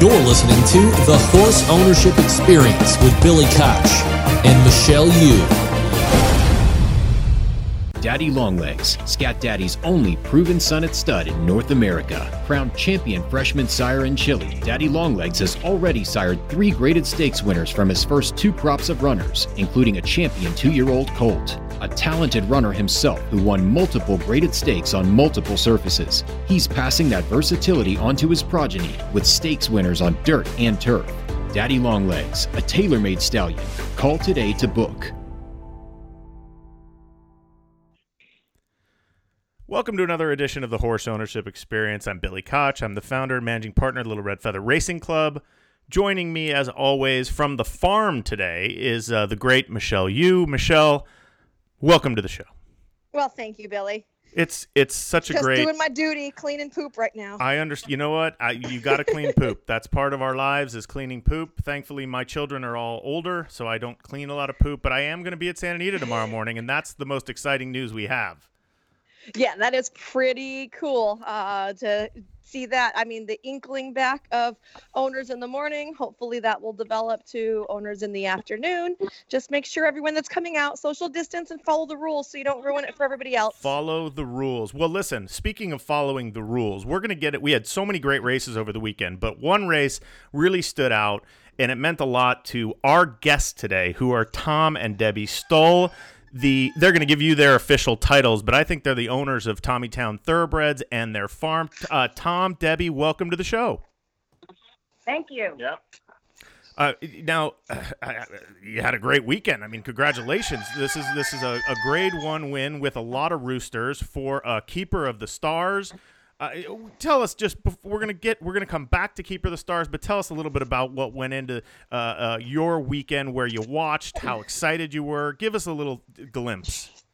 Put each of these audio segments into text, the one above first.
You're listening to The Horse Ownership Experience with Billy Koch and Michelle Yu. Daddy Longlegs, Scat Daddy's only proven son at stud in North America. Crowned champion freshman sire in Chile, Daddy Longlegs has already sired three graded stakes winners from his first two crops of runners, including a champion two year old colt. A talented runner himself who won multiple graded stakes on multiple surfaces. He's passing that versatility onto his progeny with stakes winners on dirt and turf. Daddy Longlegs, a tailor made stallion. Call today to book. Welcome to another edition of the Horse Ownership Experience. I'm Billy Koch. I'm the founder and managing partner of Little Red Feather Racing Club. Joining me, as always, from the farm today is uh, the great Michelle Yu. Michelle, welcome to the show. Well, thank you, Billy. It's it's such Just a great. doing my duty, cleaning poop right now. I understand. You know what? I, you got to clean poop. That's part of our lives is cleaning poop. Thankfully, my children are all older, so I don't clean a lot of poop. But I am going to be at Santa Anita tomorrow morning, and that's the most exciting news we have. Yeah, that is pretty cool uh, to see that. I mean, the inkling back of owners in the morning. Hopefully, that will develop to owners in the afternoon. Just make sure everyone that's coming out social distance and follow the rules so you don't ruin it for everybody else. Follow the rules. Well, listen, speaking of following the rules, we're going to get it. We had so many great races over the weekend, but one race really stood out, and it meant a lot to our guests today, who are Tom and Debby Stull. The they're going to give you their official titles, but I think they're the owners of Tommytown Thoroughbreds and their farm. Uh, Tom, Debby, welcome to the show. Thank you. Yeah. Uh, now, you had a great weekend. I mean, congratulations. This is this is a, a grade one win with a lot of roosters for a keeper of the stars. Uh, tell us just before, we're gonna get we're gonna come back to keeper of the stars, but tell us a little bit about what went into uh, uh, your weekend, where you watched, how excited you were. Give us a little glimpse.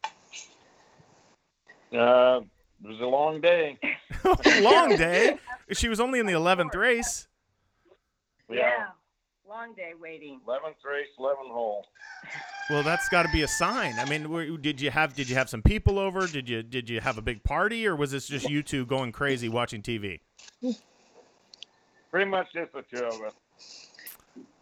Uh, it was a long day. Long day. She was only in the eleventh race. Yeah. Long day waiting. 11th race, 11 hole. Well, that's got to be a sign. I mean, were- did you have did you have some people over? Did you did you have a big party, or was this just you two going crazy watching TV? Pretty much just the two of us.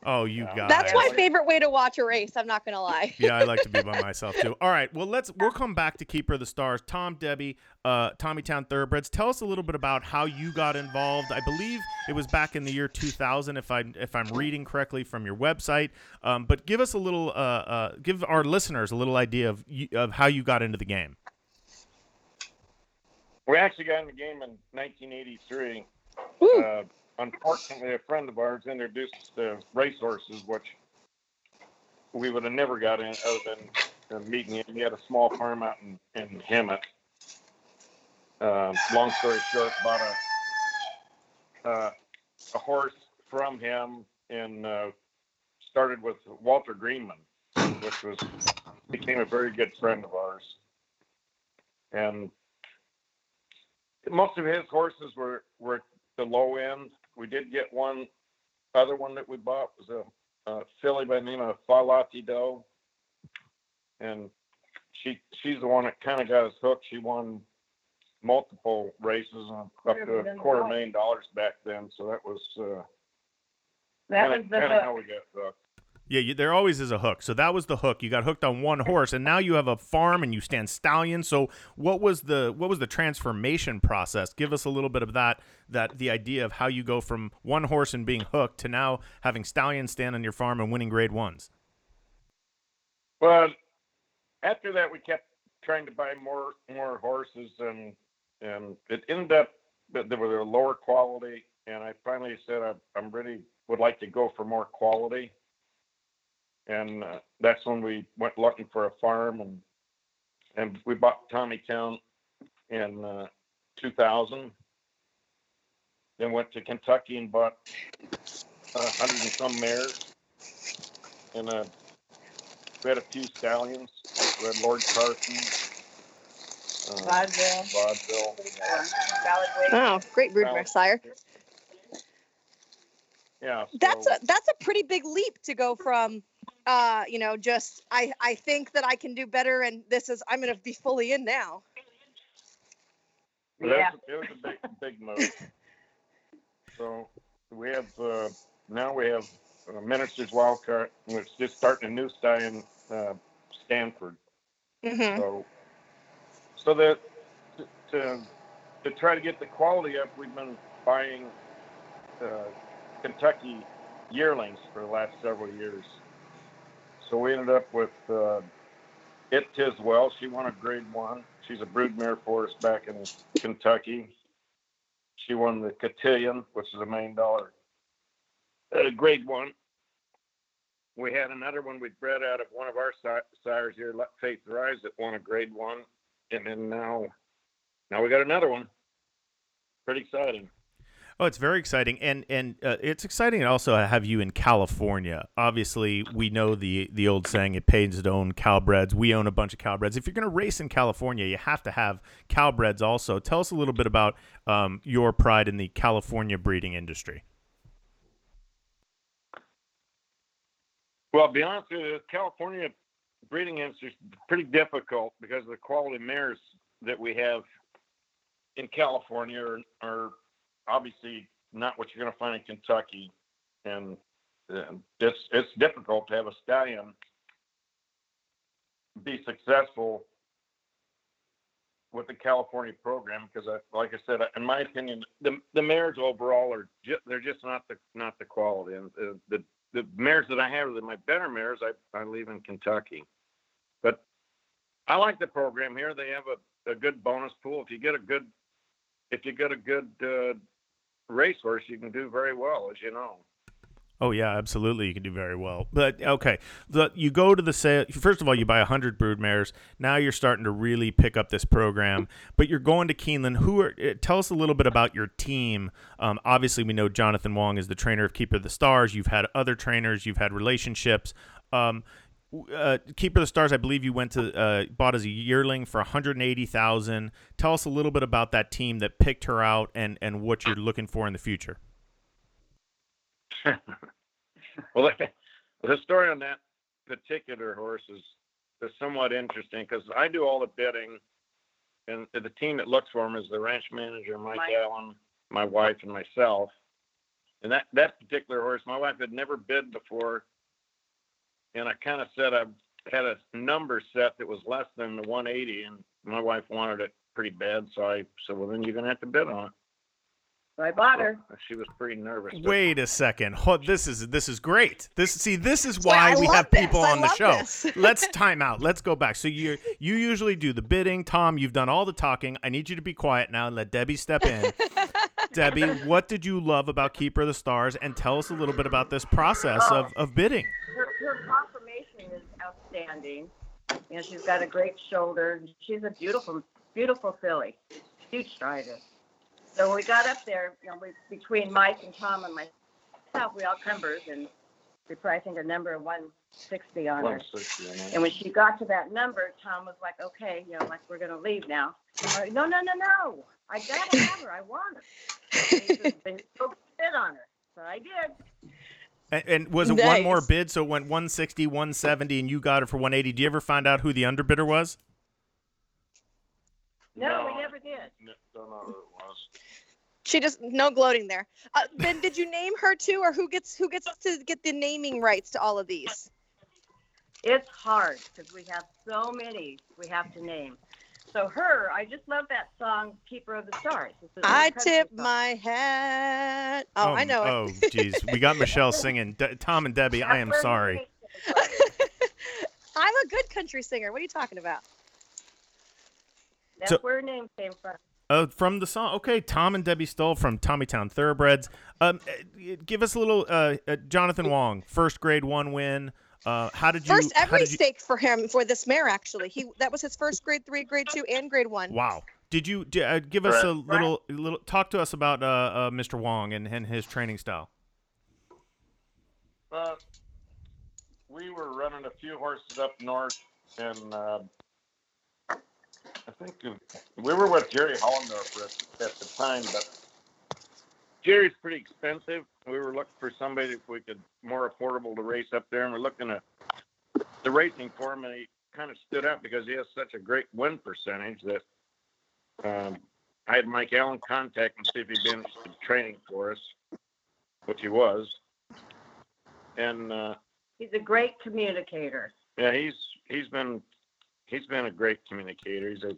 Oh, you guys. That's my favorite way to watch a race. I'm not gonna lie. yeah, I like to be by myself too. All right, well let's we'll come back to Keeper of the Stars. Tom, Debby, uh, Tommytown Thoroughbreds. Tell us a little bit about how you got involved. I believe it was back in the year 2000, if I'm if I'm reading correctly from your website. Um, but give us a little, uh, uh, give our listeners a little idea of of how you got into the game. We actually got in the game in 1983. Unfortunately, a friend of ours introduced to racehorses, which we would have never got in other than meeting him. He had a small farm out in, in Hemet. Uh, long story short, bought a, uh, a horse from him and uh, started with Walter Greenman, which was became a very good friend of ours. And most of his horses were, were the low end. We did get one other one that we bought was a, a filly by the name of Falati Doe. And she she's the one that kind of got us hooked. She won multiple races up to a quarter million dollars back then. So that was uh, That kind was the kind of hook. how we got hooked. Yeah, you, there always is a hook. So that was the hook. You got hooked on one horse, and now you have a farm and you stand stallion. So what was the what was the transformation process? Give us a little bit of that that the idea of how you go from one horse and being hooked to now having stallions stand on your farm and winning grade ones. Well, after that, we kept trying to buy more more horses, and and it ended up that they were lower quality. And I finally said I, I'm really would like to go for more quality. And uh, that's when we went looking for a farm, and and we bought Tommytown in uh, 2000. Then went to Kentucky and bought a hundred and some mares, and uh, we had a few stallions. We had Lord Carson, uh, Vaudeville. vaudeville. Oh, great broodmare sire. Yeah. So, That's a that's a pretty big leap to go from uh, you know, just I I think that I can do better and this is I'm gonna be fully in now. but it Yeah. it was a big, big move. So we have uh, now we have uh, Minister's Wildcat, and it's just starting a new style in uh, Stanford. hmm So, so that to, to to try to get the quality up, we've been buying uh, Kentucky yearlings for the last several years. So we ended up with uh, it Tiswell. She won a Grade One. She's a broodmare for us back in Kentucky. She won the Cotillion, which is a million dollar uh, Grade One. We had another one we bred out of one of our sires here, Let Faith Rise, that won a Grade One, and then now, now we got another one. Pretty exciting. Oh, it's very exciting, and and uh, it's exciting to also have you in California. Obviously, we know the the old saying: "It pays to own Cal-breds." We own a bunch of Cal-breds. If you're going to race in California, you have to have Cal-breds. Also, tell us a little bit about um, your pride in the California breeding industry. Well, to be honest with you, California breeding industry is pretty difficult because of the quality mares that we have in California are, are obviously not what you're going to find in Kentucky, and uh, it's it's difficult to have a stallion be successful with the California program because, I, like I said, in my opinion, the the mares overall are ju- they're just not the not the quality, and uh, the the mares that I have, my better mares, I, I leave in Kentucky. But I like the program here. They have a, a good bonus pool. If you get a good, if you get a good uh, racehorse, you can do very well, as you know. Oh yeah, absolutely. You can do very well. But okay, the, you go to the sale. First of all, you buy hundred brood mares. Now you're starting to really pick up this program. But you're going to Keeneland. Who are? eh, Tell us a little bit about your team. Um, obviously, we know Jonathan Wong is the trainer of Keeper of the Stars. You've had other trainers. You've had relationships. Um, uh, Keeper of the Stars, I believe you went to uh, bought as a yearling for 180,000. Tell us a little bit about that team that picked her out and and what you're looking for in the future. well, the story on that particular horse is, is somewhat interesting because I do all the bidding, and the team that looks for him is the ranch manager, Mike, Mike. Allen, my wife, and myself. And that, that particular horse, my wife had never bid before, and I kind of said I had a number set that was less than the 180, and my wife wanted it pretty bad, so I said, "Well, then you're gonna have to bid on it." So I bought her. She was pretty nervous. Wait a second. Ho- This is this is great. This see this is Why why we love have people this. I on the show. Let's time out. Let's go back. So you you usually do the bidding. Tom, you've done all the talking. I need you to be quiet now and let Debby step in. Debby, what did you love about Keeper of the Stars? And tell us a little bit about this process of, of bidding. Her, her conformation is outstanding. You know, she's got a great shoulder. She's a beautiful, beautiful filly. Huge strider. So when we got up there, you know, we, between Mike and Tom and myself, we all numbers and we probably think a number of 160 on her. 160, I know. And when she got to that number, Tom was like, okay, you know, like we're gonna leave now. Like, no, no, no, no. I gotta have her. I want her. And he then go on her. So I did. And, and was it one more bid? So it went 160, 170, and you got it for 180. Do you ever find out who the underbidder was? No, we never did. No, Don't know who it was. She just no gloating there. Uh, ben, did you name her too, or who gets who gets to get the naming rights to all of these? It's hard because we have so many we have to name. So her, I just love that song, Keeper of the Stars. I a I tip song. my hat. Oh, I know it. Oh, geez. We got Michelle singing. De- Tom and Debby, I am sorry. we came from. I'm a good country singer. What are you talking about? That's So- where her name came from. Uh, from the song, okay. Tom and Debby Stull from Tommytown Thoroughbreds. Um, uh, give us a little. Uh, uh, Jonathan Wong, first grade one win. Uh, how did you? First every you- stake for him for this mare actually. He that was his first grade three, grade two, and grade one. Wow. Did you d- uh, give us a little, little? Talk to us about uh, uh, Mr. Wong and, and his training style. Uh, we were running a few horses up north, and uh, I think uh, we were with Jerry Hollendorfer at, at the time, but Jerry's pretty expensive. We were looking for somebody if we could more affordable to race up there, and we're looking at the racing for him, and he kind of stood out because he has such a great win percentage that um, I had Mike Allen contact and see if he'd be interested in training for us. which he was. And uh, He's a great communicator. yeah, he's he's been he's been a great communicator. He's a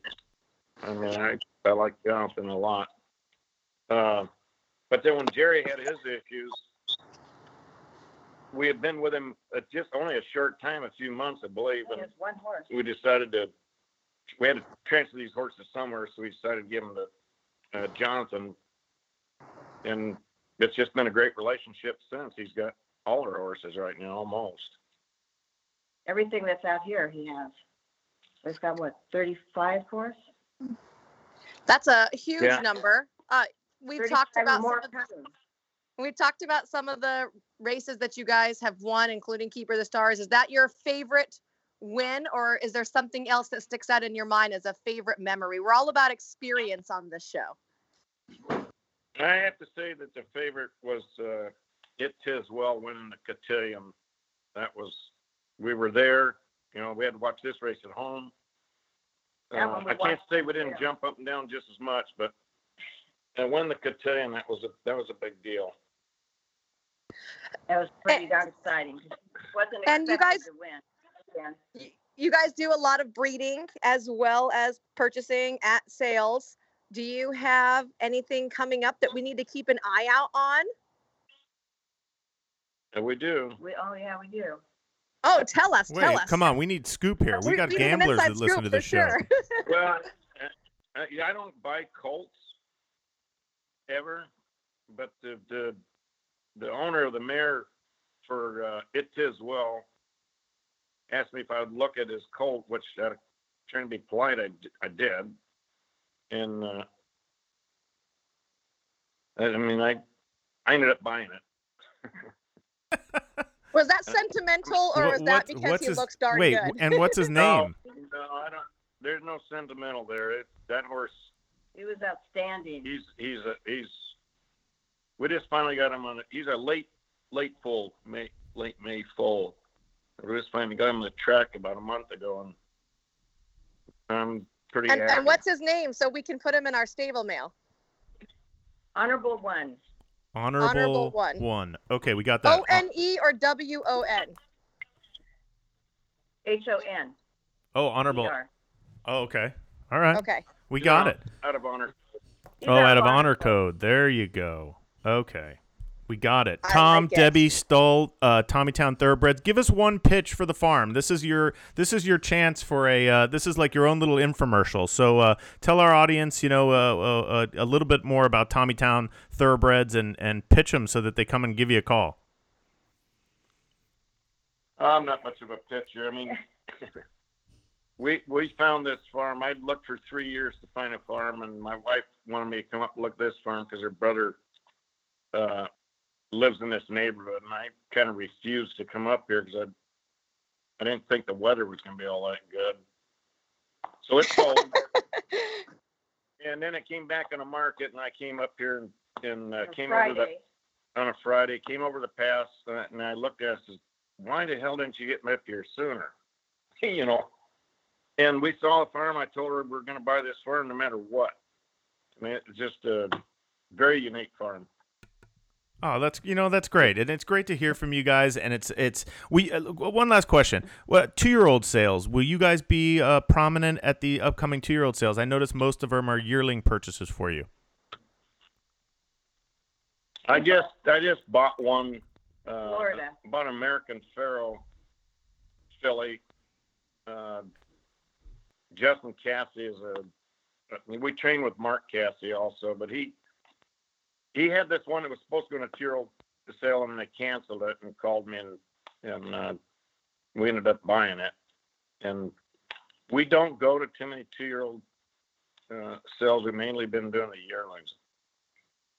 I mean I I like Jonathan a lot. Uh, but then when Jerry had his issues, we had been with him uh, just only a short time, a few months, I believe, and one horse. we decided to we had to transfer these horses somewhere, so we decided to give them to uh, Jonathan, and it's just been a great relationship since. He's got all our horses right now, almost. Everything that's out here, he has. He's got what, 35 horse? That's a huge Yeah. number. Uh, we've talked about more some of, coming. we've talked about some of the races that you guys have won, including Keeper of the Stars. Is that your favorite win, or is there something else that sticks out in your mind as a favorite memory? We're all about experience on this show. I have to say that the favorite was uh, It Tiswell winning the Cotillion. That was, we were there. You know, we had to watch this race at home. Uh, I can't say we didn't jump up and down just as much, but and win the Cotillion, that was a that was a big deal. That was pretty darn exciting. Wasn't And you guys- to win. Yeah. Y- You guys do a lot of breeding as well as purchasing at sales. Do you have anything coming up that we need to keep an eye out on? And we do. We, oh, yeah, we do. Oh, tell us, tell us. come on. We need scoop here. We We're- got gamblers that listen to for the show. sure. Well, uh, uh, yeah, I don't buy Colts ever, but the the the owner of the mare for uh, It Tiswell asked me if I would look at his colt, which out of trying to be polite, I, I did, and uh, I mean I I ended up buying it. Was that sentimental or What- was that because he his- looks darn Wait, good? and what's his No, name? no, I don't. There's no sentimental there. It, that horse He was outstanding. he's he's a he's we just finally got him on a, he's a late late full May late May full. We just finally got him on the track about a month ago and I'm pretty And, and what's his name so we can put him in our stable mail? Honorable one. Honorable, Honorable one. one. Okay, we got that. O N E or W O N? H O N. oh, honorable. E-R. Oh, okay. All right. Okay. We got it. out of honor. He's Oh, our out of honor honor code. code. There you go. Okay. We got it. I Tom, like it. Debby, Stull, uh, Tommytown Thoroughbreds. Give us one pitch for the farm. This is your this is your chance for a uh, this is like your own little infomercial. So uh, tell our audience, you know, uh, uh, uh, a little bit more about Tommytown Thoroughbreds and and pitch them so that they come and give you a call. I'm not much of a pitcher. I mean we we found this farm. I'd looked for three years to find a farm and my wife wanted me to come up and look at this farm because her brother uh, lives in this neighborhood, and I kind of refused to come up here because I I didn't think the weather was going to be all that good. So it sold, and then it came back on the market, and I came up here and, and uh, came over the on a Friday, came over the pass, uh, and I looked at it and said, "Why the hell didn't you get me up here sooner?" you know. And we saw the farm. I told her we are going to buy this farm no matter what. I mean, it's just a very unique farm. Oh, that's you know that's great, and it's great to hear from you guys. And it's it's we uh, one last question: what two year old sales? Will you guys be uh, prominent at the upcoming two year old sales? I noticed most of them are yearling purchases for you. I just I just bought one. Uh, Florida. Bought an American Pharoah filly. Justin Casse is a. I mean, we trained with Mark Casse also, but he he had this one that was supposed to go in a two-year-old sale, and they canceled it and called me, and and uh, we ended up buying it. And we don't go to too many two-year-old uh, sales. We've mainly been doing the yearlings.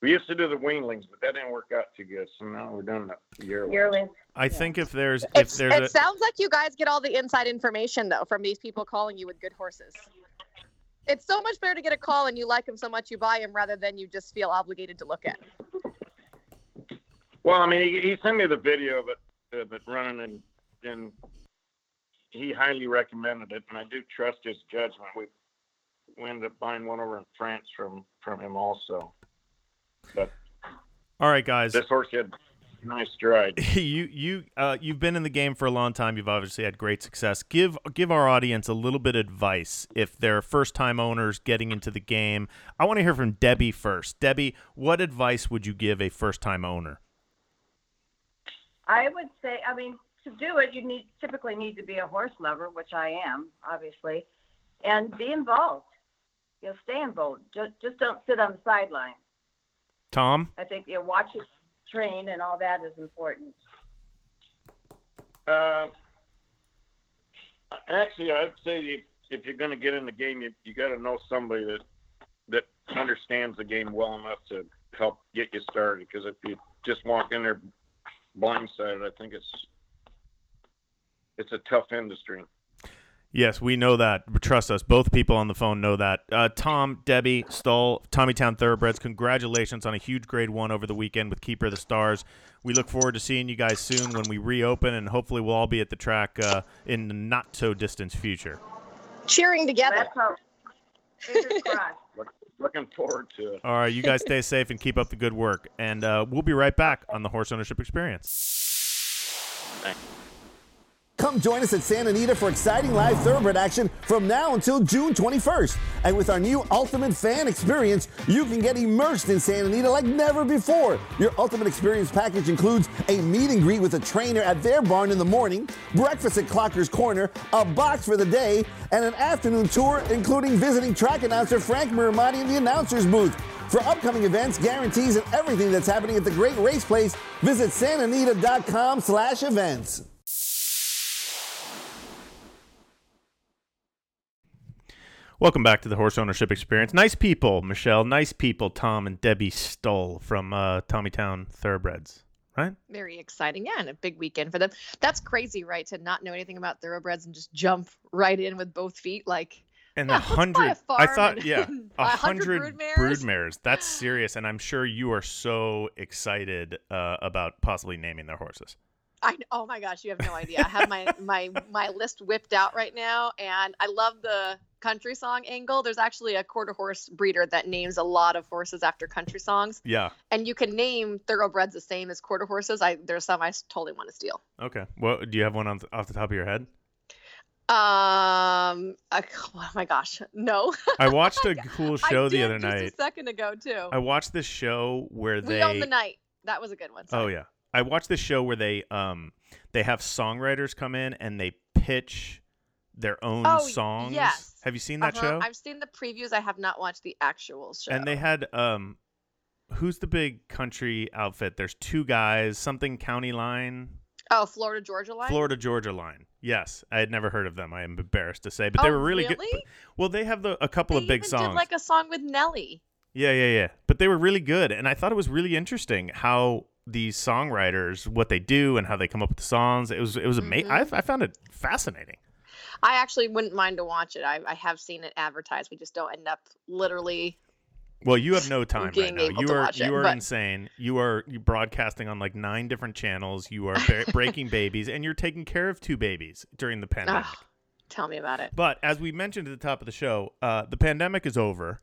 We used to do the weanlings, but that didn't work out too good. So now we're doing the yearlings. Yearling. I think if there's if It's, there's it a sounds like you guys get all the inside information though from these people calling you with good horses. It's so much better to get a call and you like them so much you buy them rather than you just feel obligated to look at. Well, I mean, he, he sent me the video of it, of it running, and and he highly recommended it, and I do trust his judgment. We we ended up buying one over in France from from him also, but All right, guys. This horse had nice stride. you you uh, you've been in the game for a long time. You've obviously had great success. Give give our audience a little bit of advice if they're first time owners getting into the game. I want to hear from Debby first. Debby, what advice would you give a first time owner? I would say, I mean, to do it, you need typically need to be a horse lover, which I am, obviously, and be involved. You know, stay involved. Just just don't sit on the sideline. Tom, I think you know, watch it train and all that is important. Uh, actually, I'd say if, if you're going to get in the game, you, you got to know somebody that that understands the game well enough to help get you started. Because if you just walk in there blindsided, I think it's it's a tough industry. Yes, we know that. Trust us. Both people on the phone know that. Uh, Tom, Debby, Stull, Tommytown Thoroughbreds, congratulations on a huge grade one over the weekend with Keeper of the Stars. We look forward to seeing you guys soon when we reopen, and hopefully we'll all be at the track uh, in the not so distant future. Cheering together. That's how. Fingers. Look, looking forward to it. All right, you guys stay safe and keep up the good work. And uh, we'll be right back on the Horse Ownership Experience. Come join us at Santa Anita for exciting live thoroughbred action from now until June 21st. And with our new Ultimate Fan Experience, you can get immersed in Santa Anita like never before. Your Ultimate Experience package includes a meet and greet with a trainer at their barn in the morning, breakfast at Clocker's Corner, a box for the day, and an afternoon tour including visiting track announcer Frank Mirahmadi in the announcer's booth. For upcoming events, guarantees, and everything that's happening at the Great Race Place, visit santanita.com slash events. Welcome back to the Horse Ownership Experience. Nice people, Michelle. Nice people, Tom and Debby Stull from uh, Tommytown Thoroughbreds. Right? Very exciting. Yeah, and a big weekend for them. That's crazy, right? To not know anything about thoroughbreds and just jump right in with both feet. Like, And Yeah, a let's buy a hundred, I thought, yeah, a hundred broodmares. broodmares. That's serious, and I'm sure you are so excited uh, about possibly naming their horses. I oh my gosh, you have no idea. I have my my my list whipped out right now, and I love the country song angle. There's actually a quarter horse breeder that names a lot of horses after country songs, Yeah. and you can name thoroughbreds the same as quarter horses. I there's some I totally want to steal. Okay. Well, do you have one on off the top of your head? Um, uh, oh my gosh, no. I watched a cool show the other night. a second ago too. I watched this show where we they. own the night. That was a good one. Oh sorry. yeah, I watched this show where they um they have songwriters come in and they pitch their own Oh, songs. yes. Have you seen that Uh-huh. show? I've seen the previews. I have not watched the actual show. And they had um, who's the big country outfit? There's two guys, something County Line, oh, Florida Georgia line. Florida Georgia Line. Yes, I had never heard of them. I am embarrassed to say, but they Oh, were really, good. really? Well, they have the, a couple They of big songs. Did like a song with Nelly. Yeah, yeah, yeah. But they were really good, and I thought it was really interesting how these songwriters, what they do, and how they come up with the songs. It was, it was amazing. Mhm. I, I found it fascinating. I actually wouldn't mind to watch it. I, I have seen it advertised. We just don't end up literally. Well, you have no time right now. You are it, you are but- insane. You are broadcasting on like nine different channels. You are ba- breaking babies, and you're taking care of two babies during the pandemic. Tell me about it. But as we mentioned at the top of the show, uh, the pandemic is over.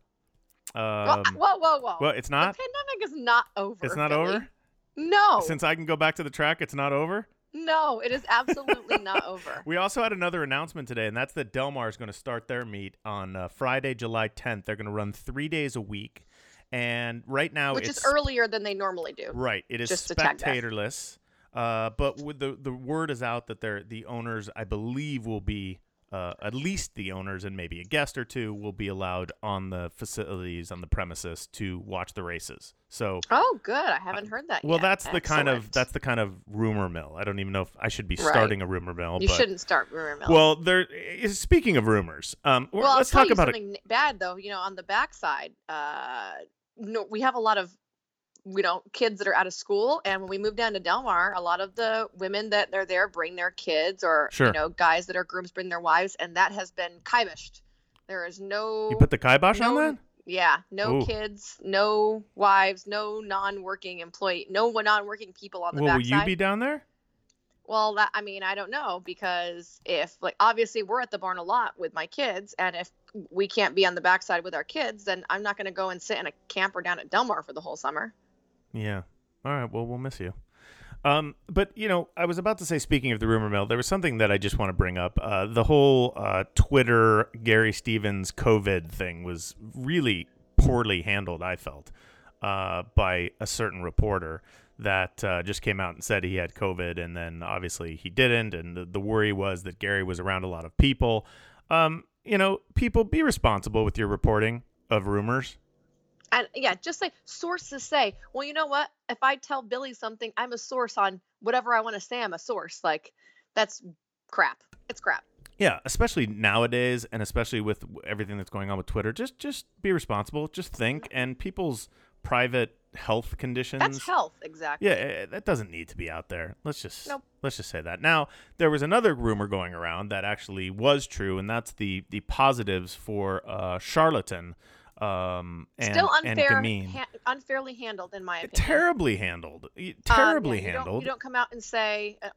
Well, Um, whoa, whoa, whoa! well, it's not. The pandemic is not over. It's not Billy. over. No, Since I can go back to the track, it's not over. No, it is absolutely not over. We also had another announcement today, and that's that Del Mar is going to start their meet on uh, Friday, July 10th. They're going to run three days a week, and right now Which it's is earlier than they normally do. Right. It is Just to tag that. spectatorless. Uh, but with the the word is out that they're the owners, I believe, will be uh, at least the owners and maybe a guest or two will be allowed on the facilities on the premises to watch the races. So, Oh, good. I haven't heard that well, yet. that's the kind of that's the kind of rumor mill. I don't even know if I should be Right. starting a rumor mill. You but, shouldn't start rumor mill. Well, there. is- Speaking of rumors, um, well, let's talk about it. something bad though. You know, on the backside, uh, no, we have a lot of you know kids that are out of school, and when we move down to Del Mar, a lot of the women that are there bring their kids, or Sure. you know, guys that are grooms bring their wives, and that has been kiboshed. There is no. You put the kibosh on that? Yeah, no Ooh. kids, no wives, no non-working employee, no non-working people on the Well, will you be down there? Well, that I mean, I don't know because if like obviously we're at the barn a lot with my kids, and if we can't be on the backside with our kids, then I'm not going to go and sit in a camper down at Del Mar for the whole summer. Yeah. All right. Well, we'll miss you. Um, but you know, I was about to say, speaking of the rumor mill, there was something that I just want to bring up. Uh, the whole uh, Twitter Gary Stevens COVID thing was really poorly handled. I felt uh, by a certain reporter that uh, just came out and said he had COVID, and then obviously he didn't. And the, the worry was that Gary was around a lot of people. Um, you know, people be responsible with your reporting of rumors. And yeah, just say sources say, well, you know what? If I tell Billy something, I'm a source on whatever I want to say. I'm a source. Like that's crap. It's crap. Yeah, especially nowadays, and especially with everything that's going on with Twitter. Just, just be responsible. Just think, and people's private health conditions. That's health, exactly. Yeah, eh, that doesn't need to be out there. Let's just Nope. let's just say that. Now, there was another rumor going around that actually was true, and that's the the positives for uh, charlatan um, and Still and unfair, Gamine. ha- unfairly handled, in my opinion. Terribly handled. Y- Um, yeah, Terribly you don't- handled. You don't come out and say, uh,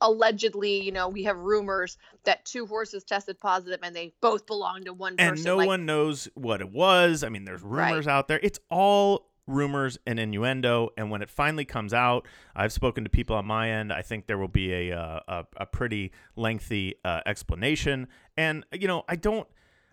allegedly, you know, we have rumors that two horses tested positive and they both belong to one person. and person. no like, one knows what it was. I mean, there's Right. rumors out there. It's all rumors and innuendo. And when it finally comes out, I've spoken to people on my end. I think there will be a uh, a, a pretty lengthy uh, explanation. And you know, I don't.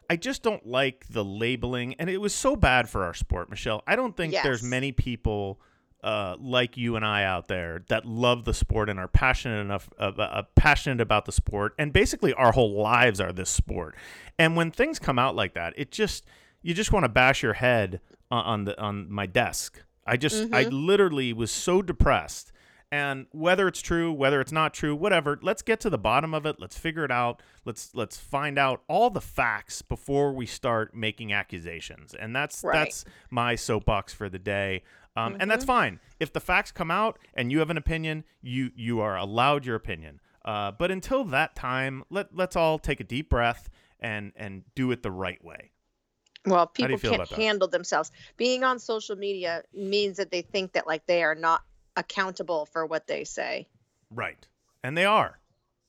I just don't like the labeling, and it was so bad for our sport, Michelle. I don't think there's many people uh, like you and I out there that love the sport and are passionate enough, uh, uh, passionate about the sport, and basically our whole lives are this sport. And when things come out like that, it just you just want to bash your head on, on the on my desk. I just I literally was so depressed. And whether it's true, whether it's not true, whatever, let's get to the bottom of it. Let's figure it out. Let's let's find out all the facts before we start making accusations. And that's Right. that's my soapbox for the day. Um, And that's fine. If the facts come out and you have an opinion, you you are allowed your opinion. Uh, but until that time, let let's all take a deep breath and and do it the right way. Well, people can't handle themselves. Being on social media means that they think that like they are not accountable for what they say. Right. And they are.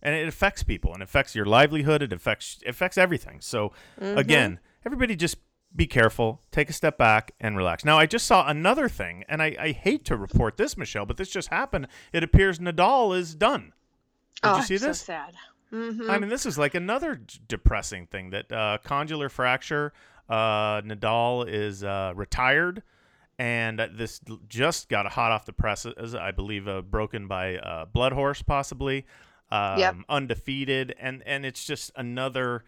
And it affects people and affects your livelihood. It affects affects everything. So again, everybody just be careful, take a step back and relax. Now I just saw another thing, and I, I hate to report this, Michelle, but this just happened. It appears Nadal is done. Did oh, you see I'm this? So sad. hmm I mean, this is like another d- depressing thing that uh, condylar fracture. Uh, Nadal is uh, retired, and this just got hot off the presses. I believe uh, broken by uh, Blood Horse, possibly. Um, Yep. Undefeated, and and it's just another.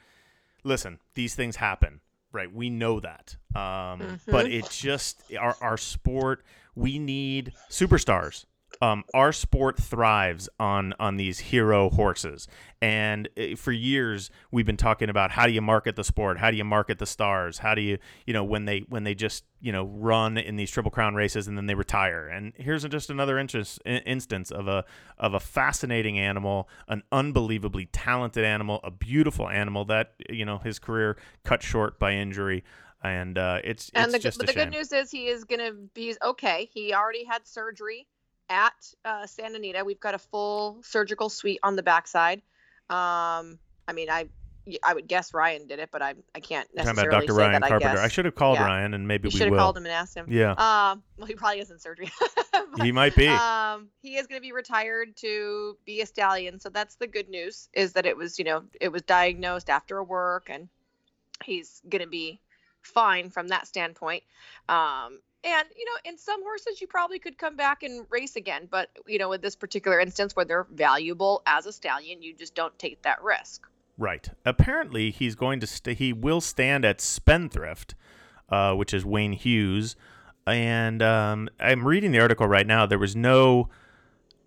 Listen, these things happen, right? We know that, um, but Mm-hmm. it just our our sport. We need superstars um, our sport thrives on on these hero horses. And uh, for years we've been talking about how do you market the sport? How do you market the stars? How do you you know when they when they just you know run in these triple crown races and then they retire. And here's just another interest, instance of a of a fascinating animal an unbelievably talented animal a beautiful animal that you know his career cut short by injury. And uh, it's and the, but the good news is he is going to be okay. He already had surgery at uh, Santa Anita. We've got a full surgical suite on the backside. Um, I mean, I I would guess Ryan did it, but I I can't necessarily about Dr. say Ryan that. Carpenter. I, I, should have called Yeah. Ryan, and maybe You we should have called him and asked him. Yeah, Um, well, he probably is in surgery. But, he might be. um, he is going to be retired to be a stallion. So that's the good news is that it was, you know, it was diagnosed after a work and he's going to be fine from that standpoint. Um, and, you know, in some horses, you probably could come back and race again. But, you know, with this particular instance where they're valuable as a stallion, you just don't take that risk. Right. Apparently, he's going to st- he will stand at Spendthrift, uh, which is Wayne Hughes, and um, I'm reading the article right now. There was no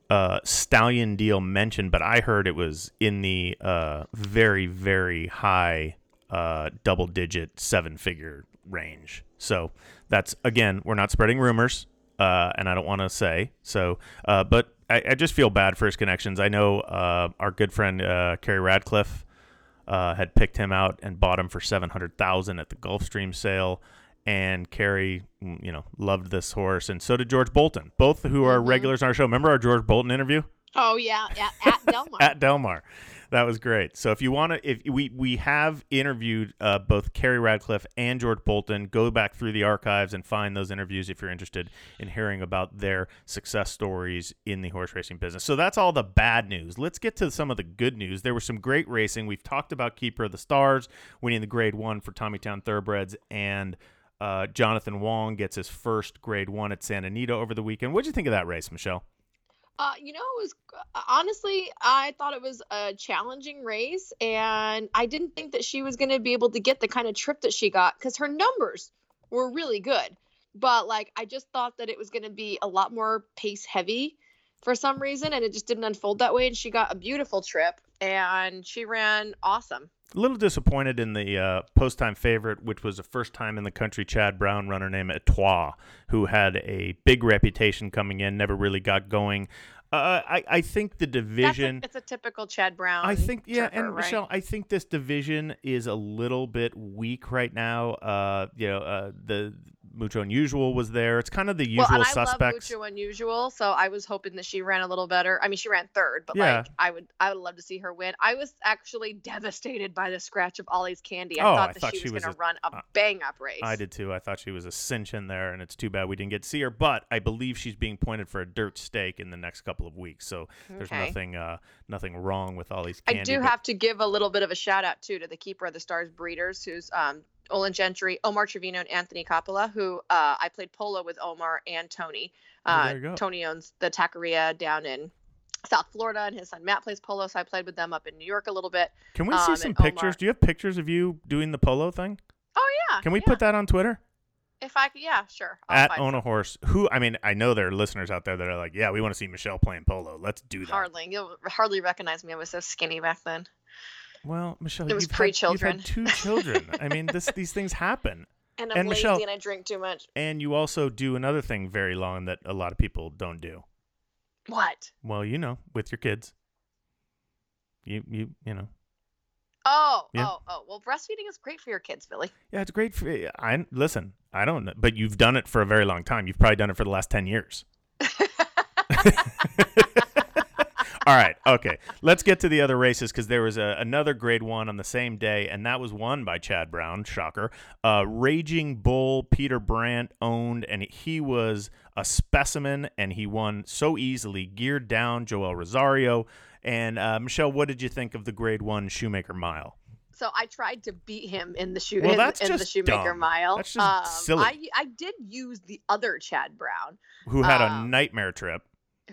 uh, stallion deal mentioned, but I heard it was in the uh, very very high uh, double digit seven figure range. So that's again, we're not spreading rumors, uh, and I don't want to say so, uh, but I, I just feel bad for his connections. I know uh, our good friend uh, Kerri Radcliffe uh, had picked him out and bought him for seven hundred thousand at the Gulfstream sale. And Kerri, mm, you know, loved this horse, and so did George Bolton, both who are Mhm. regulars on our show. Remember our George Bolton interview Oh, yeah. Yeah. At Del Mar. at Del Mar? That was great. So if you want to, if we we have interviewed uh, both Kerri Radcliffe and George Bolton, go back through the archives and find those interviews if you're interested in hearing about their success stories in the horse racing business. So that's all the bad news. Let's get to some of the good news. There was some great racing. We've talked about Keeper of the Stars winning the Grade One for Tommytown Thoroughbreds and. Uh, Jonathan Wong gets his first grade one at Santa Anita over the weekend. What'd you think of that race, Michelle? Uh, you know, it was honestly, I thought it was a challenging race, and I didn't think that she was going to be able to get the kind of trip that she got because her numbers were really good. But like, I just thought that it was going to be a lot more pace heavy for some reason, and it just didn't unfold that way. And she got a beautiful trip, and she ran awesome. A little disappointed in the uh, post time favorite, which was a first time in the country Chad Brown runner named Etoile, who had a big reputation coming in, never really got going. Uh, I, I think the division. That's a, it's a typical Chad Brown. I think, yeah, tripper, and right? Michelle, I think this division is a little bit weak right now. Uh, you know, uh, the Mucho Unusual was there. It's kind of the usual well, and I suspects. love Mucho Unusual, so I was hoping that she ran a little better. I mean, she ran third, but Yeah. like I would, I would love to see her win. I was actually devastated by the scratch of Ollie's Candy. I Oh, thought I thought she she was was going to run a uh, bang up race. I did too. I thought she was a cinch in there, and it's too bad we didn't get to see her. But I believe she's being pointed for a dirt stake in the next couple of weeks. So there's nothing, uh, nothing wrong with all these. I do but- have to give a little bit of a shout out too to the keeper of the stars breeders, who's um, Olin Gentry, Omar Trevino, and Anthony Coppola, who uh, I played polo with Omar and Tony. Oh, Uh, there you go. Tony owns the taqueria down in South Florida, and his son Matt plays polo, so I played with them up in New York a little bit. Can we see um, some and Omar- pictures? Do you have pictures of you doing the polo thing? Oh yeah. Can we yeah. put that on Twitter? If I yeah, sure. I'll At Own a. Horse. Who? I mean, I know there are listeners out there that are like, "Yeah, we want to see Michelle playing polo. Let's do that." Hardly, you'll hardly recognize me. I was so skinny back then. Well, Michelle, It was you've, had, you've pre-children. had two children. I mean, this these things happen. And I'm And lazy Michelle- and I drink too much. And you also do another thing very long that a lot of people don't do. What? Well, you know, with your kids. You you you know. Oh, Yeah. oh, oh. Well, breastfeeding is great for your kids, Billy. Yeah, it's great for I listen. I don't know, but you've done it for a very long time. You've probably done it for the last 10 years. All right, okay. Let's get to the other races because there was a, another grade one on the same day, and that was won by Chad Brown. Shocker. Uh, Raging Bull, Peter Brant owned, and he was a specimen, and he won so easily. Geared down, Joel Rosario. And uh, Michelle, what did you think of the grade one Shoemaker Mile? So I tried to beat him in the shoe Well, in, that's in the just shoemaker dumb. mile. That's just um, silly. I I did use the other Chad Brown, Who had a Um, nightmare trip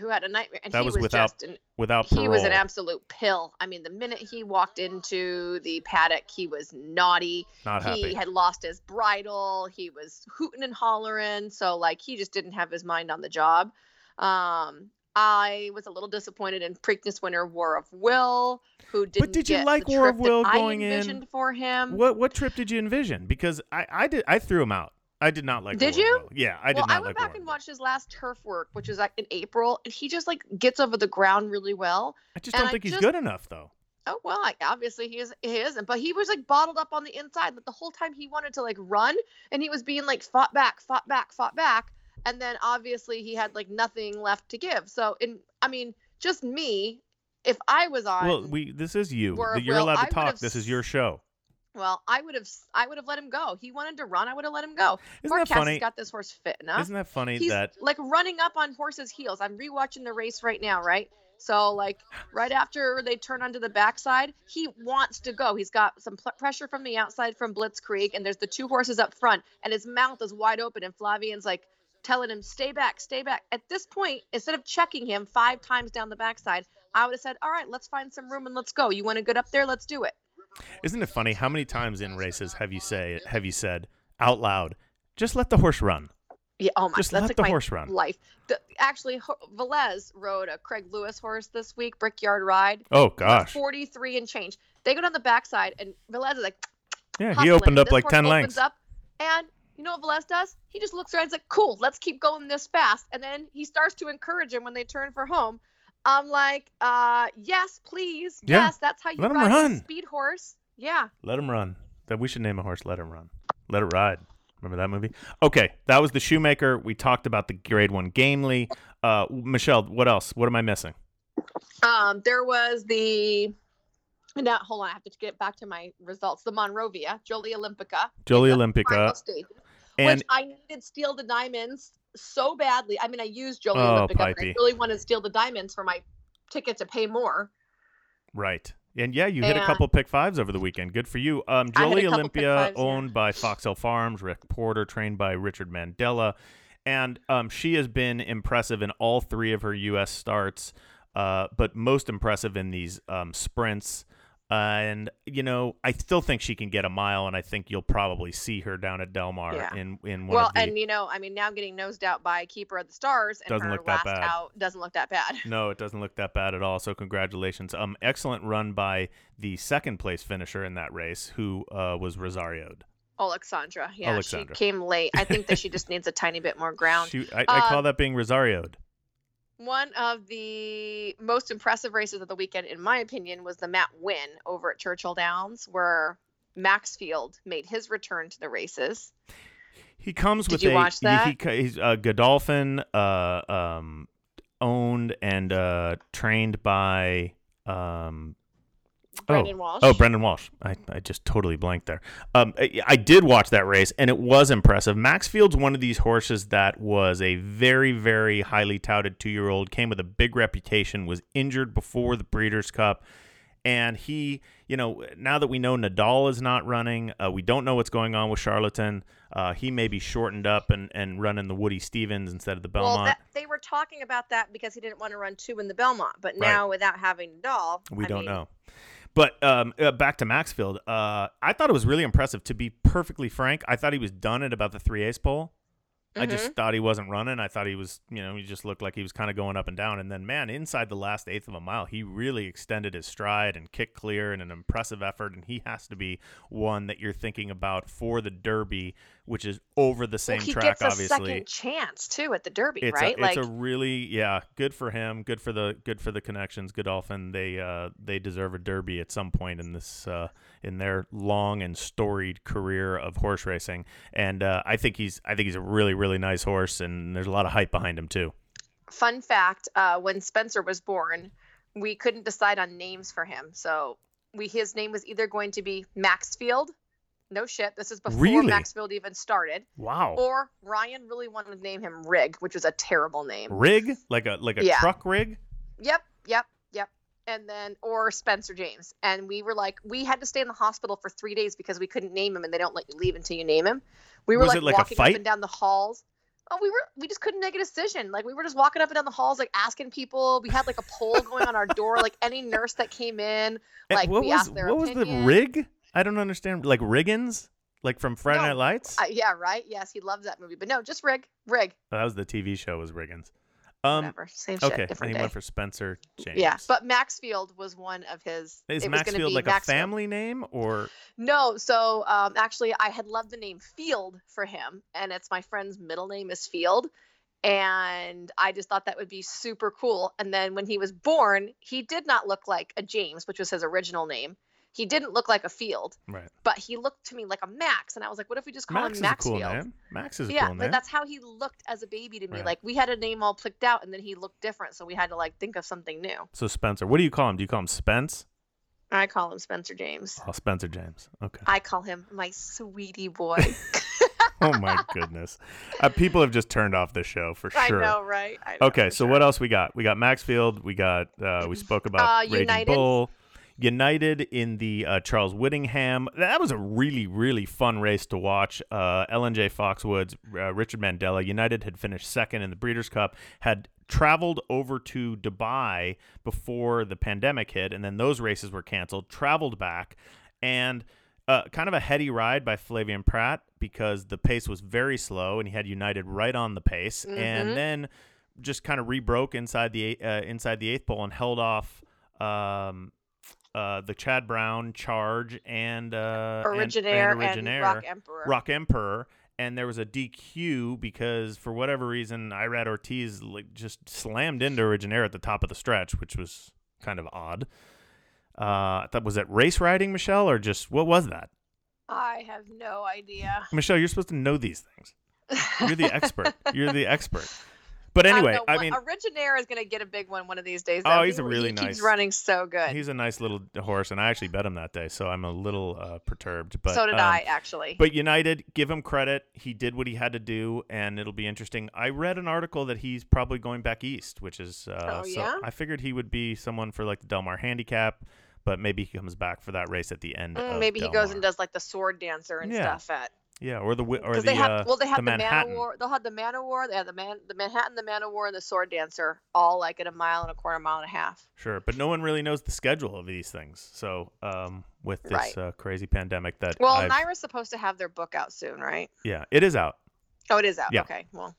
who had a nightmare, and That he was was, without just an without parole. he was an absolute pill. I mean, the minute he walked into the paddock, he was naughty. Not happy. he had lost his bridle. He was hooting and hollering. So like he just didn't have his mind on the job. Um, I was a little disappointed in Preakness winner War of Will, who didn't But did you like War of Will I going in? envisioned for him. What what trip did you envision? Because I I did I threw him out. I did not like. Did you? Will. Yeah, I did not like. well, not I went like. back and watched his last turf work, which was like in April, and he just like gets over the ground really well. I just don't I think he's just- good enough though. Oh well, obviously he is he isn't, but he was like bottled up on the inside. Like the whole time he wanted to like run, and he was being like fought back, fought back, fought back, and then obviously he had like nothing left to give. So in I mean, just me, if I was on, Well, we this is you. You're Will, allowed to would talk. This is your show. Well, I would have I would have let him go. He wanted to run, I would have let him go. Isn't Poor that Casse's funny? got this horse fit enough. Isn't that funny He's that like running up on horse's heels. I'm rewatching the race right now, right? So like right after they turn onto the backside, he wants to go. He's got some pl- pressure from the outside from Blitzkrieg, and there's the two horses up front, and his mouth is wide open, and Flavien's like telling him, "Stay back, stay back." At this point, instead of checking him five times down the backside, I would have said, "All right, let's find some room and let's go. You want to get up there? Let's do it." Isn't it funny how many times in races have you say have you said out loud, just let the horse run. Yeah. Oh my. Just that's let like the horse run. Life. The, actually, Ho- Velez rode a Craig Lewis horse this week, Brickyard Ride. Oh gosh. 43 and change. They go down the backside, and Velez is like, Yeah, he opened up This like 10 lengths. Up, and you know what Velez does? He just looks around and is like, cool, let's keep going this fast. And then he starts to encourage him when they turn for home. I'm like, uh, yes, please. Yeah, Yes, that's how you let ride run. a speed horse. Yeah. Let him run. That we should name a horse Let him run. Let it ride. Remember that movie? Okay, that was the Shoemaker. We talked about the Grade One Gamely. Uh, Michelle, what else? What am I missing? Um, there was the Now, hold on. I have to get back to my results. The Monrovia, Jolie Olympica. Jolie Olympica. final And which I needed Steal the Diamonds so badly. I mean, I used Jolie Oh, I really wanted to Steal the Diamonds for my ticket to pay more. right. And yeah, you hit a couple pick fives over the weekend. Good for you. Um, I hit a Jolie Olimpica, fives, yeah. owned by Foxhill Farms, Rick Porter, trained by Richard Mandella. And um, she has been impressive in all three of her U.S. starts, uh, but most impressive in these um, sprints. And you know, I still think she can get a mile, and I think you'll probably see her down at Del Mar Yeah. in in one Well, the. and you know, I mean, now getting nosed out by Keeper of the Stars and Doesn't look that last bad. out doesn't look that bad. No, it doesn't look that bad at all. So congratulations. Um, excellent run by the second place finisher in that race, who uh, was Rosario'd. Alexandra, yeah, Alexandra. she came late. I think that she just needs a tiny bit more ground. She, I, I call Um, that being Rosario'd. One of the most impressive races of the weekend, in my opinion, was the Matt Winn over at Churchill Downs, where Maxfield made his return to the races. He comes Did with you a watch that? He, co- he's uh, Godolphin, uh, um, owned and uh, trained by um, Brendan oh, Walsh. Oh, Brendan Walsh. I, I just totally blanked there. Um, I, I did watch that race, and it was impressive. Maxfield's one of these horses that was a very, very highly touted two year old, came with a big reputation, was injured before the Breeders' Cup. And he, you know, now that we know Nadal is not running, uh, we don't know what's going on with Charlatan. Uh, he may be shortened up and, and running the Woody Stephens instead of the Belmont. Well, that, they were talking about that because he didn't want to run two in the Belmont, but Right. now without having Nadal, We I don't mean, know. But um, uh, back to Maxfield, uh, I thought it was really impressive. To be perfectly frank, I thought he was done at about the three eighths pole. I Mm-hmm. just thought he wasn't running. I thought he was, you know, he just looked like he was kind of going up and down. And then, man, inside the last eighth of a mile, he really extended his stride and kicked clear in an impressive effort. And he has to be one that you're thinking about for the Derby, which is over the same well, he track, gets a obviously second chance too at the Derby, it's right? a, like it's a really yeah good for him good for the good for the connections godolphin they uh they deserve a derby at some point in this uh in their long and storied career of horse racing and uh i think he's i think he's a really really nice horse and there's a lot of hype behind him too fun fact: uh, when Spencer was born, we couldn't decide on names for him, so we his name was either going to be Maxfield. No shit, this is before Really? Maxfield even started. wow Or Ryan really wanted to name him Rig, which was a terrible name. rig like a like a Yeah. truck rig Yep, yep, yep. And then, or Spencer James. And we were like, we had to stay in the hospital for three days because we couldn't name him and they don't let you leave until you name him. We were Was like, it like a walking fight? up and down the halls. Oh, we were, we just couldn't make a decision. Like, we were just walking up and down the halls, like asking people. We had like a poll going on our door, like any nurse that came in, like what we was asked their what was the rig i don't understand like riggins like from friday No, night lights Uh, yeah, right. Yes, he loves that movie. But no, just Rig, Rig, Oh, that was the tv show was riggins um whatever. Same shit, okay and he day. went for spencer james Yeah, but Maxfield was one of his. Is it Maxfield be like Maxfield. a family name or No, so um, actually, I had loved the name Field for him, and it's my friend's middle name is Field, and I just thought that would be super cool. And then when he was born, he did not look like a James, which was his original name. He didn't look like a Field, right? but he looked to me like a Max, and I was like, what if we just call Max him is cool name. Max is a yeah, cool that's how he looked as a baby to me. Right. Like we had a name all picked out, and then he looked different, so we had to like think of something new. So Spencer, what do you call him? Do you call him Spence? I call him Spencer James. Oh, Spencer James. Okay. I call him my sweetie boy. oh my goodness. Uh, people have just turned off the show for sure. I know, right? I know, Okay, so sure. what else we got? We got Maxfield. We got. Uh, we spoke about Uh, Raging United. Bull. United in the uh, Charles Whittingham. That was a really, really fun race to watch. Uh, LNJ Foxwoods, uh, Richard Mandella. United had finished second in the Breeders' Cup, had traveled over to Dubai before the pandemic hit, and then those races were canceled. Traveled back, and uh, kind of a heady ride by Flavien Prat because the pace was very slow, and he had United right on the pace, and Mhm. then just kind of rebroke inside the uh, inside the eighth pole and held off. Um, uh, the Chad Brown charge and uh, and- Originaire and, and, Originaire, Rock Emperor. Rock Emperor, and there was a DQ because for whatever reason, Irad Ortiz like just slammed into Originaire at the top of the stretch, which was kind of odd. Uh, that was that race riding, Michelle, or just what was that? I have no idea. Michelle, you're supposed to know these things. You're the expert. You're the expert. But I anyway, know I, mean, Originaire is going to get a big one one of these days. Oh, he's He- a really he nice- He's running so good. he's a nice little horse, and I actually bet him that day, so I'm a little uh, perturbed. But so did um, I actually. But United, give him credit. He did what he had to do, and it'll be interesting. I read an article that he's probably going back east, which is uh, Oh, so yeah? I figured he would be someone for like the Del Mar Handicap, but maybe he comes back for that race at the end. Mm, maybe he goes and does like the sword dancer and Yeah. stuff at yeah, or the or the they have uh, well they have the, Manhattan. man war they'll have the Man o' War they have the man the Manhattan the Man o' War and the sword dancer all like at a mile and a quarter mile and a half. Sure, but no one really knows the schedule of these things. So um, with this Right. uh, crazy pandemic, that Well, I've- NYRA's supposed to have their book out soon, right? yeah, it is out. Oh, it is out. Yeah. Okay. Well,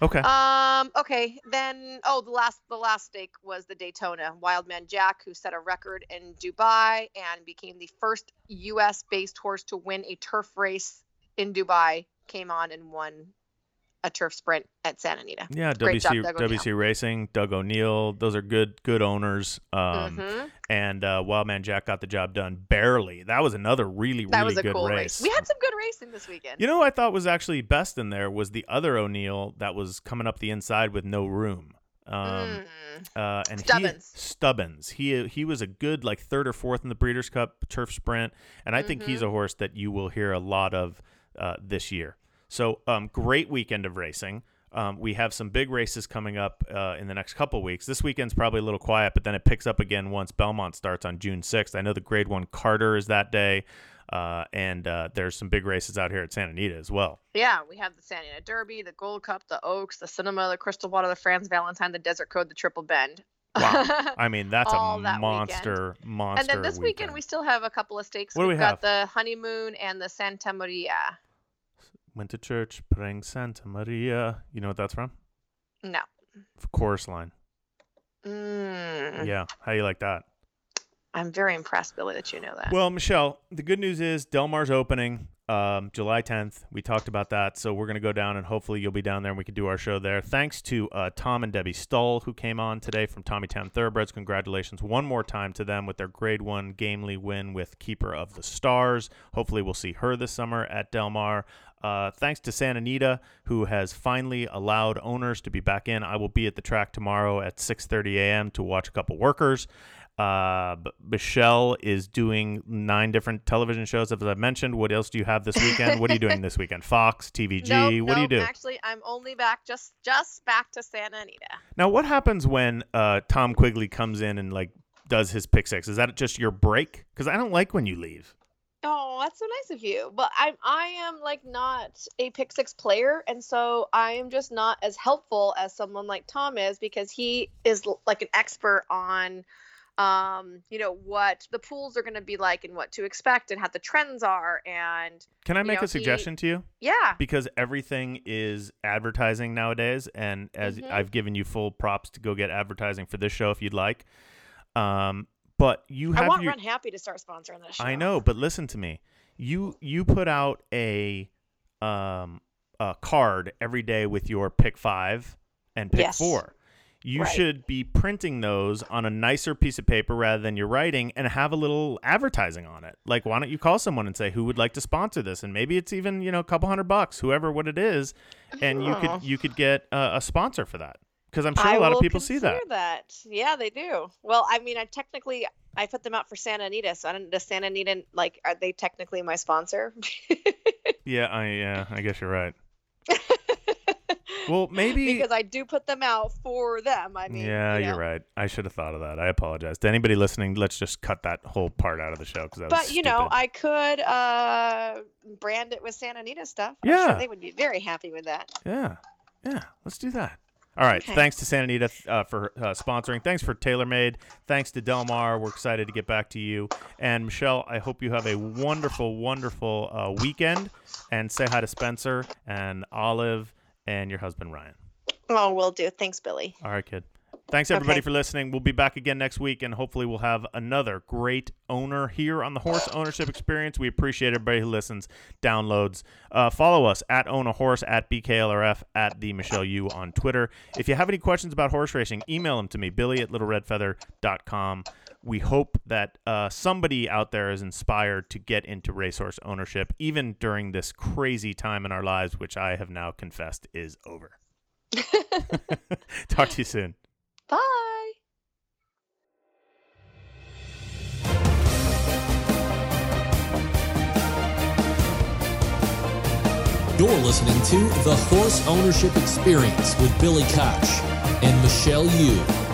Okay. Um. Okay. Then. Oh, the last. The last stake was the Daytona Wildman Jack, who set a record in Dubai and became the first U.S.-based horse to win a turf race in Dubai. Came on and won a turf sprint at Santa Anita. Yeah, Great job, WC WC Racing, Doug O'Neill. Those are good good owners. Um, Mhm. And uh, Wildman Jack got the job done barely. That was another really That really was a good cool race. race. We had some good racing this weekend. You know, I thought was actually best in there was the other O'Neill that was coming up the inside with no room. Um, Mm. uh, and Stubbins. He, Stubbins. He he was a good like third or fourth in the Breeders' Cup turf sprint, and I think Mm-hmm. he's a horse that you will hear a lot of uh, this year. So um, great weekend of racing. Um, we have some big races coming up uh, in the next couple weeks. This weekend's probably a little quiet, but then it picks up again once Belmont starts on June 6th. I know the Grade One Carter is that day, uh, and uh, there's some big races out here at Santa Anita as well. Yeah, we have the Santa Anita Derby, the Gold Cup, the Oaks, the Cinema, the Crystal Water, the Fran's Valentine, the Desert Code, the Triple Bend. Wow. I mean, that's a that monster, monster. and then this weekend. we still have a couple of stakes. What do We've we got the Honeymoon and the Santa Maria. Went to church, praying Santa Maria. You know what that's from? No. Chorus line. Mm, Yeah. How you like that? I'm very impressed, Billy, that you know that. Well, Michelle, the good news is Del Mar's opening um, July 10th. We talked about that, so we're going to go down and hopefully you'll be down there and we can do our show there. Thanks to uh, Tom and Debby Stull who came on today from Tommy Town Thoroughbreds. Congratulations one more time to them with their Grade One Gamely win with Keeper of the Stars. Hopefully we'll see her this summer at Delmar. Uh, thanks to Santa Anita, who has finally allowed owners to be back in. I will be at the track tomorrow at 6:30 a.m. to watch a couple workers. Uh, Michelle is doing nine different television shows, as I mentioned. What else do you have this weekend? what are you doing this weekend? Fox, TVG. Nope, what do you nope, do? Actually, I'm only back just just back to Santa Anita. Now, what happens when uh, Tom Quigley comes in and like does his pick six? Is that just your break? Because I don't like when you leave. Oh, that's so nice of you. But I'm I am like not a pick six player, and so I am just not as helpful as someone like Tom is because he is l- like an expert on um you know what the pools are going to be like and what to expect and how the trends are and Can I make know, a he- suggestion to you? yeah Because everything is advertising nowadays, and as Mhm. I've given you full props to go get advertising for this show if you'd like. Um, but you have I want your, Run Happy to start sponsoring this show. I know, but listen to me. You you put out a um a card every day with your pick five and pick Yes. four. You Right. should be printing those on a nicer piece of paper rather than your writing and have a little advertising on it. Like why don't you call someone and say who would like to sponsor this and maybe it's even, you know, a couple hundred bucks, whoever what it is, and you Oh. could you could get a, a sponsor for that. Cuz I'm sure I a lot of people see that. that. Yeah, they do. Well, I mean, I technically I put them out for Santa Anita, so I don't. Does Santa Anita like? Are they technically my sponsor? Yeah, I yeah, I guess you're right. Well, maybe because I do put them out for them. I mean, yeah, you know. are right. I should have thought of that. I apologize. To anybody listening, let's just cut that whole part out of the show because that was But you know. I could uh brand it with Santa Anita stuff. I'm Yeah. sure they would be very happy with that. yeah, yeah, let's do that. All right. Okay. Thanks to Santa Anita uh, for uh, sponsoring. Thanks for TaylorMade. Thanks to Del Mar. We're excited to get back to you. And Michelle, I hope you have a wonderful, wonderful uh, weekend. And say hi to Spencer and Olive and your husband Ryan. Oh, will do. Thanks, Billy. All right, kid. Thanks everybody Okay. for listening. We'll be back again next week, and hopefully we'll have another great owner here on the Horse Ownership Experience. We appreciate everybody who listens, downloads. Uh, follow us at Own a Horse at BKLRF at the Michelle Yu on Twitter. If you have any questions about horse racing, email them to me, Billy at littleredfeather.com. We hope that uh, somebody out there is inspired to get into racehorse ownership, even during this crazy time in our lives, which I have now confessed is over. Talk to you soon. Bye. You're listening to The Horse Ownership Experience with Billy Koch and Michelle Yu.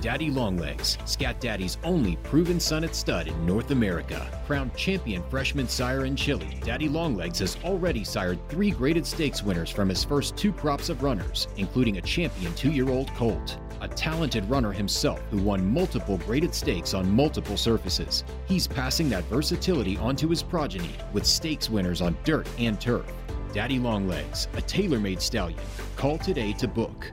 Daddy Longlegs, Scat Daddy's only proven Sunnet stud in North America. Crowned champion freshman sire in Chile, Daddy Longlegs has already sired three graded stakes winners from his first two crops of runners, including a champion two year old colt. A talented runner himself who won multiple graded stakes on multiple surfaces. He's passing that versatility onto his progeny with stakes winners on dirt and turf. Daddy Longlegs, a tailor made stallion. Call today to book